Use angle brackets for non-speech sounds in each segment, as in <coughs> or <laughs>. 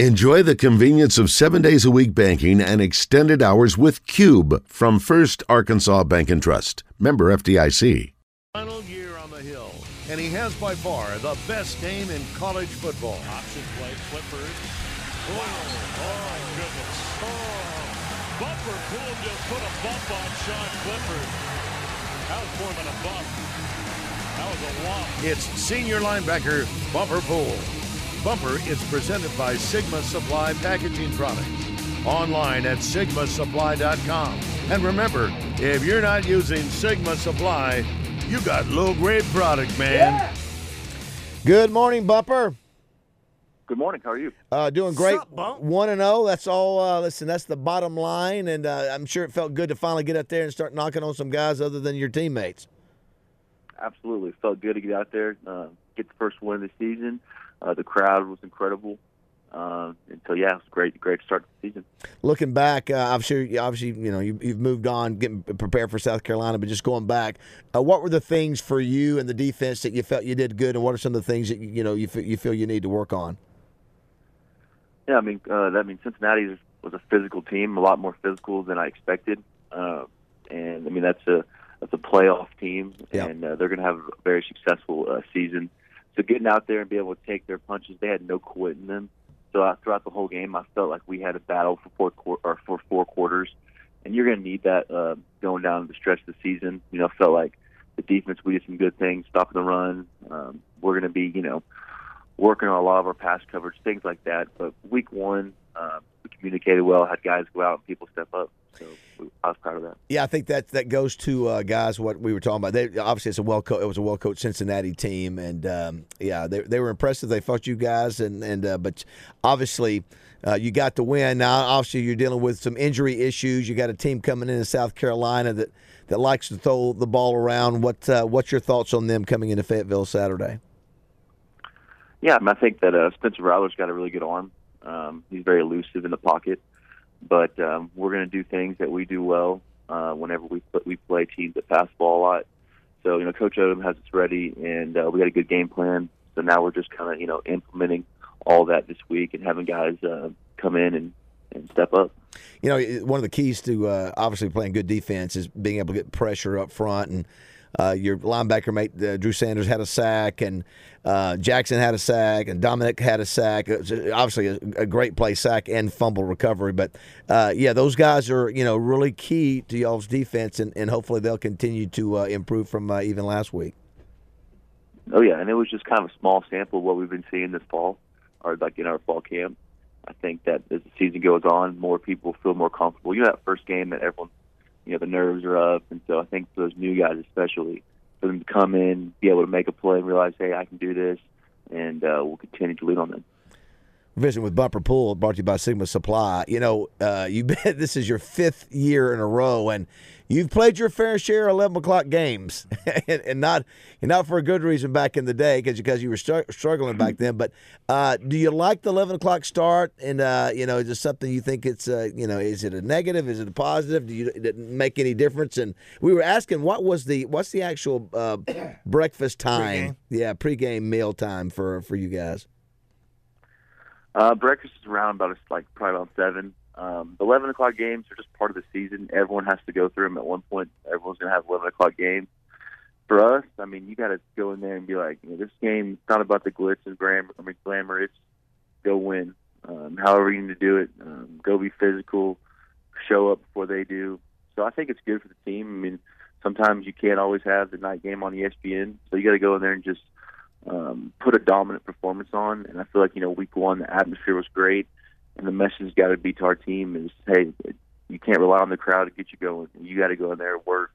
Enjoy the convenience of seven days a week banking and extended hours with Cube from First Arkansas Bank and Trust. Member FDIC. Final year on the Hill, and he has by far the best game in college football. Option play, Clippers. Oh, oh goodness. Oh, Bumper Pool just put a bump on Sean Clifford. That was more than a bump. That was a whomp. It's senior linebacker Bumper Pool. Bumper is presented by Sigma Supply Packaging Products. Online at sigmasupply.com. And remember, if you're not using Sigma Supply, you got low grade product, man. Good morning, Bumper. Good morning. How are you? Uh, doing great. Sup, Bump? One and zero. That's all. Uh, listen, that's the bottom line, and uh, I'm sure it felt good to finally get out there and start knocking on some guys other than your teammates. Absolutely. It felt good to get out there, uh, get the first win of the season. Uh, the crowd was incredible. Uh, and so, yeah, it was great, great start to the season. Looking back, uh, I'm sure, you- obviously, you know, you, you've moved on, getting prepared for South Carolina, but just going back, uh, what were the things for you and the defense that you felt you did good, and what are some of the things that you know you feel, you feel you need to work on? Yeah, I mean, uh, that means Cincinnati was a physical team, a lot more physical than I expected. Uh, and I mean, that's a that's a playoff team, Yeah. and uh, they're going to have a very successful uh, season. So getting out there and be able to take their punches, they had no quit in them. So uh, throughout the whole game, I felt like we had a battle for four quar- or for four quarters, and you're going to need that uh, going down the stretch of the season. You know, felt like the defense we did some good things, stopping the run. Um, we're going to be, you know, working on a lot of our pass coverage, things like that. But week one, uh, we communicated well, had guys go out and people step up. So we- I was proud of that. Yeah, I think that that goes to uh, guys what we were talking about. They obviously it's a well co- it was a well coached Cincinnati team, and um, yeah, they they were impressive. They fought you guys, and and uh, but obviously. Uh, you got the win. Now, obviously, you're dealing with some injury issues. You got a team coming in in South Carolina that, that likes to throw the ball around. What uh, what's your thoughts on them coming into Fayetteville Saturday? Yeah, I, mean, I think that uh, Spencer Rattler's got a really good arm. Um, he's very elusive in the pocket, but um, we're going to do things that we do well uh, whenever we we play teams that pass the ball a lot. So you know, Coach Odom has us ready, and uh, we got a good game plan. So now we're just kind of you know implementing all that this week and having guys uh, come in and, and step up. You know, one of the keys to uh, obviously playing good defense is being able to get pressure up front. And uh, your linebacker mate, uh, Drew Sanders, had a sack, and uh, Jackson had a sack, and Domineck had a sack. Obviously a, a great play sack and fumble recovery. But uh, yeah, those guys are you know really key to y'all's defense, and, and hopefully they'll continue to uh, improve from uh, even last week. Oh yeah, and it was just kind of a small sample of what we've been seeing this fall, or like in our fall camp. I think that as the season goes on, more people feel more comfortable. You know, that first game that everyone, you know, the nerves are up, and so I think for those new guys especially, for them to come in, be able to make a play, and realize, hey, I can do this, and uh, we'll continue to lean on them. Visiting with Bumper Pool, brought to you by Sigma Supply. You know, uh, you <laughs> bet this is your fifth year in a row, and you've played your fair share of eleven o'clock games, <laughs> and, and not and not for a good reason back in the day, because because you were stru- struggling back then. But uh, do you like the eleven o'clock start? And uh, you know, is it something you think it's uh, you know, is it a negative? Is it a positive? Do you did it make any difference? And we were asking, what was the what's the actual uh, <coughs> breakfast time? Pregame. Yeah, pregame meal time for for you guys. Uh, breakfast is around about like probably about seven. Um, the eleven o'clock games are just part of the season. Everyone has to go through them at one point. Everyone's to have eleven o'clock games. For us, I mean, you got to go in there and be like, you know, this game is not about the glitz and glamour. I mean, glamour. It's go win. Um, however you need to do it, um, go be physical, show up before they do. So I think it's good for the team. I mean, sometimes you can't always have the night game on ESPN, so you got to go in there and just um, put a dominant performance on. And I feel like you know, week one, the atmosphere was great, and the message got to be to our team is, hey, you can't rely on the crowd to get you going. You got to go in there, work,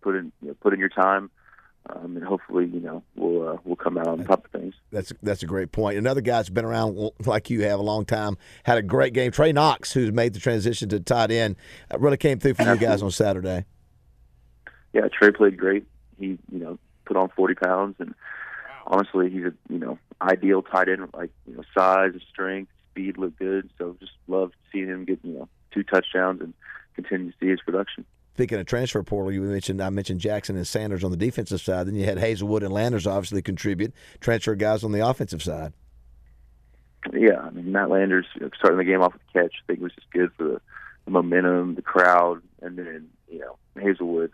put in, you know, put in your time, um, and hopefully, you know, we'll uh, we'll come out on top of things. That's that's a great point. Another guy's been around like you have a long time. Had a great game. Trey Knox, who's made the transition to tight end, uh, really came through for you guys on Saturday. Yeah, Trey played great. He, you know, put on 40 pounds, and honestly, he's a you know ideal tight end. Like you know, size, strength, speed look good. So just love seeing him get you know two touchdowns and continue to see his production. Speaking of transfer portal, you mentioned I mentioned Jackson and Sanders on the defensive side. Then you had Haselwood and Landers obviously contribute. Transfer guys on the offensive side. yeah, I mean Matt Landers you know, starting the game off with a catch, I think was just good for the, the momentum, the crowd, and then you know Haselwood.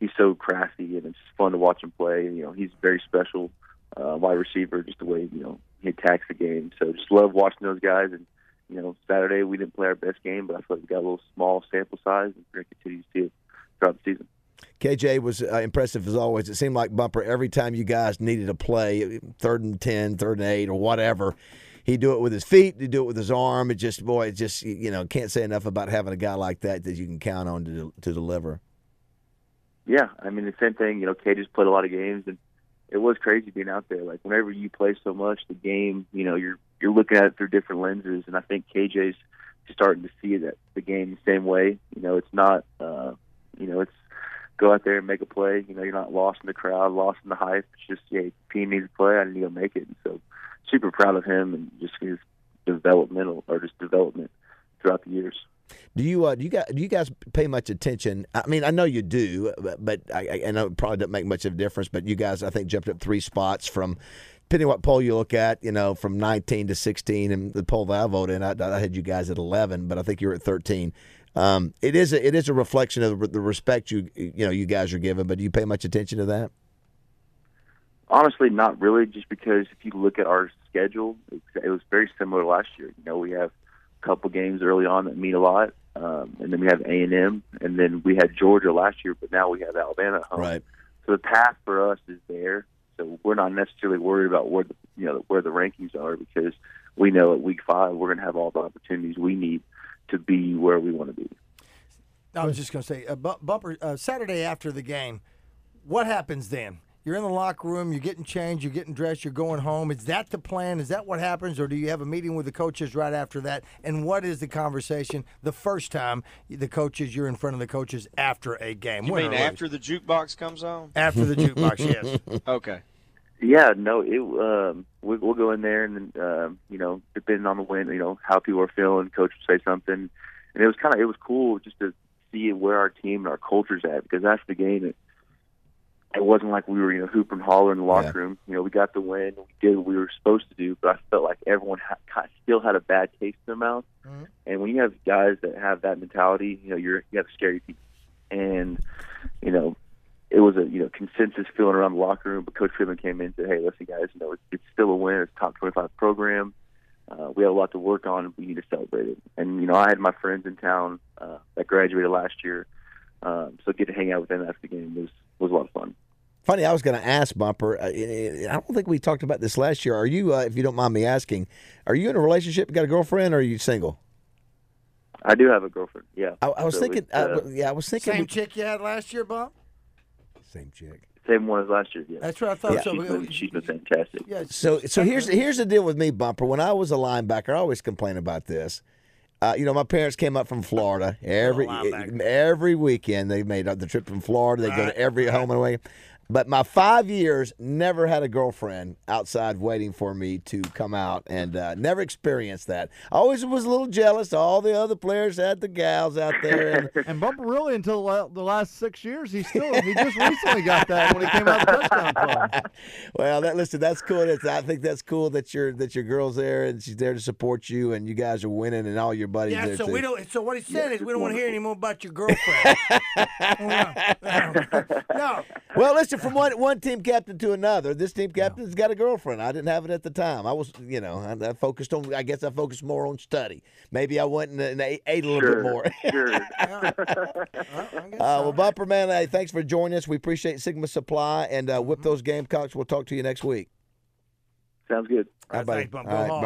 He's so crafty, and it's fun to watch him play. You know, he's very special uh, wide receiver, just the way you know he attacks the game. So just love watching those guys. And you know, Saturday we didn't play our best game, but I feel like we got a little small sample size, and we're going to continue to see it throughout the season. KJ was uh, impressive as always. It seemed like Bumper every time you guys needed a play, third and 10, third and 8, or whatever, he'd do it with his feet, he'd do it with his arm. It just, boy, it just, you know, can't say enough about having a guy like that that you can count on to, to deliver. Yeah, I mean, the same thing, you know, KJ's played a lot of games, and it was crazy being out there. Like, whenever you play so much, the game, you know, you're you're looking at it through different lenses, and I think KJ's starting to see that the game the same way. You know, it's not, uh, you know, it's go out there and make a play. You know, you're not lost in the crowd, lost in the hype. It's just, yeah, team needs a play. I need to make it. And so, super proud of him and just his developmental or just development throughout the years. Do you uh, do you guys do you guys pay much attention? I mean, I know you do, but, but I, I know it probably doesn't make much of a difference. But you guys, I think, jumped up three spots from depending what poll you look at, you know, from 19 to 16, and the poll that I voted in, I, I had you guys at 11, but I think you were at 13. Um, it is a, it is a reflection of the, respect you you know you guys are given, but do you pay much attention to that? Honestly, not really. Just because if you look at our schedule, it, was very similar last year. You know, we have couple games early on that mean a lot, um, and then we have A and M, and then we had Georgia last year, but now we have Alabama at home. Right. So the path for us is there. So we're not necessarily worried about where the you know where the rankings are because we know at week five we're going to have all the opportunities we need to be where we want to be. I was just going to say, uh, Bu- Bumper, uh, Saturday after the game, what happens then? You're in the locker room, you're getting changed, you're getting dressed, you're going home. Is that the plan? Is that what happens? Or do you have a meeting with the coaches right after that? And what is the conversation the first time the coaches, you're in front of the coaches after a game? You win mean after the jukebox comes on? After the jukebox, <laughs> yes. Okay. Yeah, no, it um we we'll go in there and then um, you know, depending on the win, you know, how people are feeling, coach would say something. And it was kinda it was cool just to see where our team and our culture's at because after the game it it wasn't like we were, you know, hooping and hollering in the locker Yeah. room. You know, we got the win, we did what we were supposed to do, but I felt like everyone ha- kind of still had a bad taste in their mouth. Mhm. And when you have guys that have that mentality, you know, you're you have scary people. And you know, it was a you know consensus feeling around the locker room. But Coach Pittman came in and said, "Hey, listen, guys, you know it's, it's still a win. It's a top 25 program. Uh, we have a lot to work on. We need to celebrate it." And you know, I had my friends in town uh, that graduated last year, um, so get to hang out with them after the game was was a lot of fun. Funny, I was going to ask Bumper. uh, I don't think we talked about this last year. Are you, uh, if you don't mind me asking, are you in a relationship? You got a girlfriend, or are you single? I do have a girlfriend. Yeah, I, I was So thinking. uh, uh, yeah, I was thinking. Same chick you had last year, Bump? Same chick. same one as last year. Yeah, That's what I thought. Yeah. So, she's, been, she's been fantastic. yeah, So, so here's here's the deal with me, Bumper. When I was a linebacker, I always complain about this. Uh, you know, my parents came up from Florida every linebacker. every weekend. They made the trip from Florida. They go to every home and away. But my five years never had a girlfriend outside waiting for me to come out, and uh, never experienced that. I always was a little jealous. All the other players had the gals out there, and <laughs> And Bumper really until la- the last six years, he still he just <laughs> recently got that when he came out of the touchdown club. <laughs> well, that listen, that's cool. That's, I think that's cool that your that your girl's there and she's there to support you, and you guys are winning, and all your buddies. Yeah, there so too. we don't. So what he said is we don't want to hear any more about your girlfriend. no, Well, listen, from one one team captain to another, this team captain's got a girlfriend. I didn't have it at the time. I was, you know, I, I focused on. I guess I focused more on study. Maybe I went and, and ate, ate a little Sure, bit more. sure. <laughs> Well, I guess Uh, well, so. Bumper man, hey, thanks for joining us. We appreciate Sigma Supply and uh, whip those Gamecocks. We'll talk to you next week. Sounds good. All right, buddy. thanks, Bump. All Go right, hard.